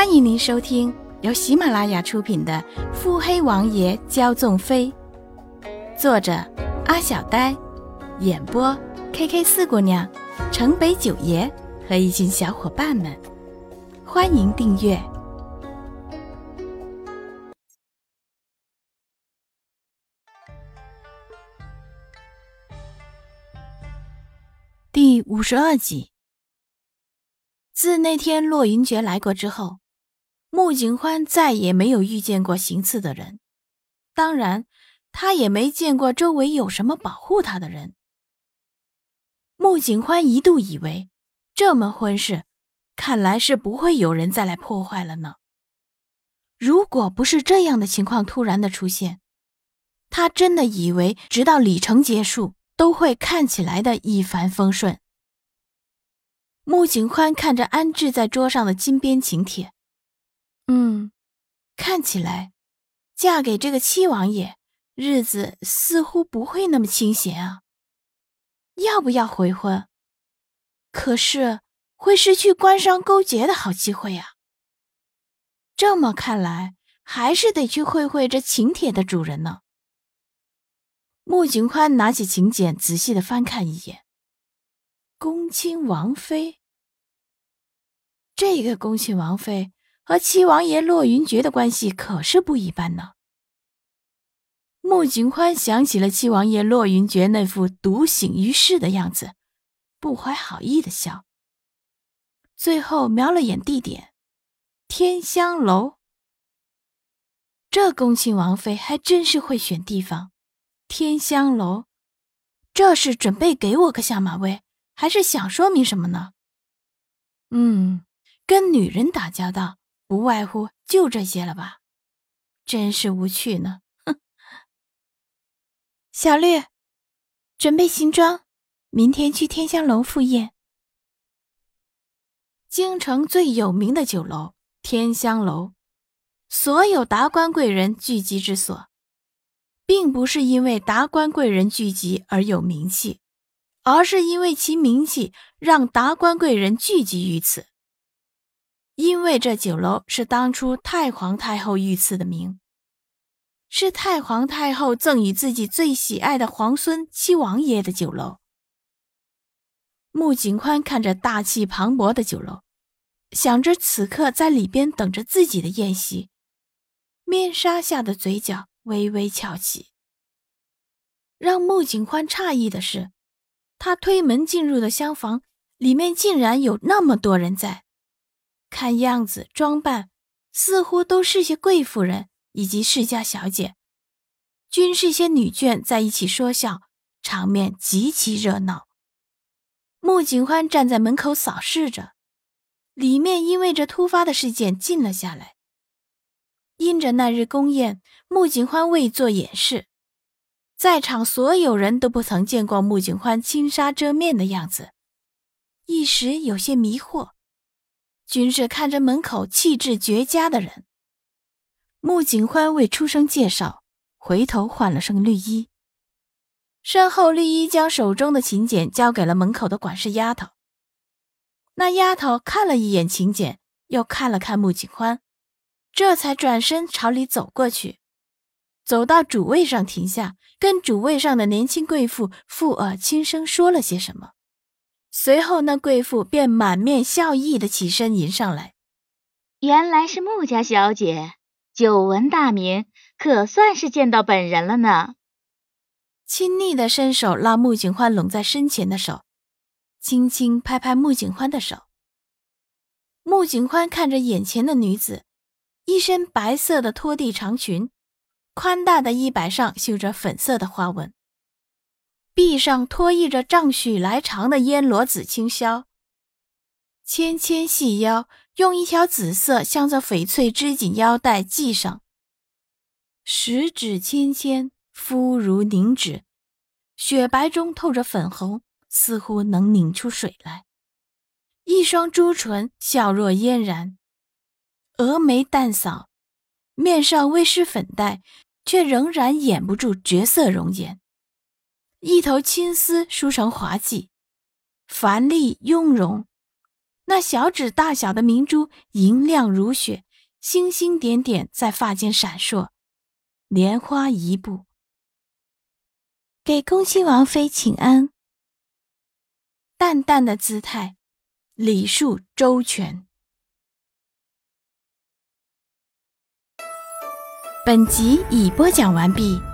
欢迎您收听由喜马拉雅出品的《腹黑王爷骄纵妃》，作者阿小呆，演播 K K 四姑娘、城北九爷和一群小伙伴们。欢迎订阅第五十二集。自那天洛云珏来过之后，穆景欢再也没有遇见过行刺的人，当然，他也没见过周围有什么保护他的人。穆景欢一度以为，这门婚事看来是不会有人再来破坏了呢。如果不是这样的情况突然的出现，他真的以为直到礼成结束都会看起来的一帆风顺。穆景欢看着安置在桌上的金边请帖，嗯，看起来嫁给这个七王爷，日子似乎不会那么清闲啊。要不要回婚？可是会失去官商勾结的好机会呀。这么看来，还是得去会会这请帖的主人呢。穆景宽拿起请柬，仔细的翻看一眼，恭亲王妃。这个恭亲王妃和七王爷洛云珏的关系可是不一般呢。穆景欢想起了七王爷洛云珏那副独醒于世的样子，不怀好意的笑。最后瞄了眼地点，天香楼。这恭亲王妃还真是会选地方。天香楼，这是准备给我个下马威，还是想说明什么呢？嗯。跟女人打交道，不外乎就这些了吧？真是无趣呢。哼！小绿，准备行装，明天去天香楼赴宴。京城最有名的酒楼——天香楼，所有达官贵人聚集之所，并不是因为达官贵人聚集而有名气，而是因为其名气让达官贵人聚集于此。因为这酒楼是当初太皇太后御赐的名，是太皇太后赠予自己最喜爱的皇孙七王爷的酒楼。穆景宽看着大气磅礴的酒楼，想着此刻在里边等着自己的宴席，面纱下的嘴角微微翘起。让穆景宽诧异的是，他推门进入的厢房里面竟然有那么多人在。看样子，装扮似乎都是些贵妇人以及世家小姐，均是些女眷在一起说笑，场面极其热闹。穆景欢站在门口扫视着，里面因为这突发的事件静了下来。因着那日宫宴，穆景欢未做掩饰，在场所有人都不曾见过穆景欢轻纱遮面的样子，一时有些迷惑。均是看着门口气质绝佳的人，穆景欢未出声介绍，回头换了身绿衣。身后绿衣将手中的请柬交给了门口的管事丫头。那丫头看了一眼请柬，又看了看穆景欢，这才转身朝里走过去，走到主位上停下，跟主位上的年轻贵妇附耳轻声说了些什么。随后，那贵妇便满面笑意的起身迎上来。原来是穆家小姐，久闻大名，可算是见到本人了呢。亲昵的伸手拉穆景欢拢在身前的手，轻轻拍拍穆景欢的手。穆景欢看着眼前的女子，一身白色的拖地长裙，宽大的衣摆上绣着粉色的花纹。臂上托曳着丈许来长的烟罗紫青绡，纤纤细腰用一条紫色镶着翡翠织锦腰带系上，十指纤纤，肤如凝脂，雪白中透着粉红，似乎能拧出水来。一双朱唇笑若嫣然，峨眉淡扫，面上微施粉黛，却仍然掩不住绝色容颜。一头青丝梳成滑髻，繁丽雍容，那小指大小的明珠银亮如雪，星星点点在发间闪烁，莲花一步，给恭亲王妃请安。淡淡的姿态，礼数周全。本集已播讲完毕。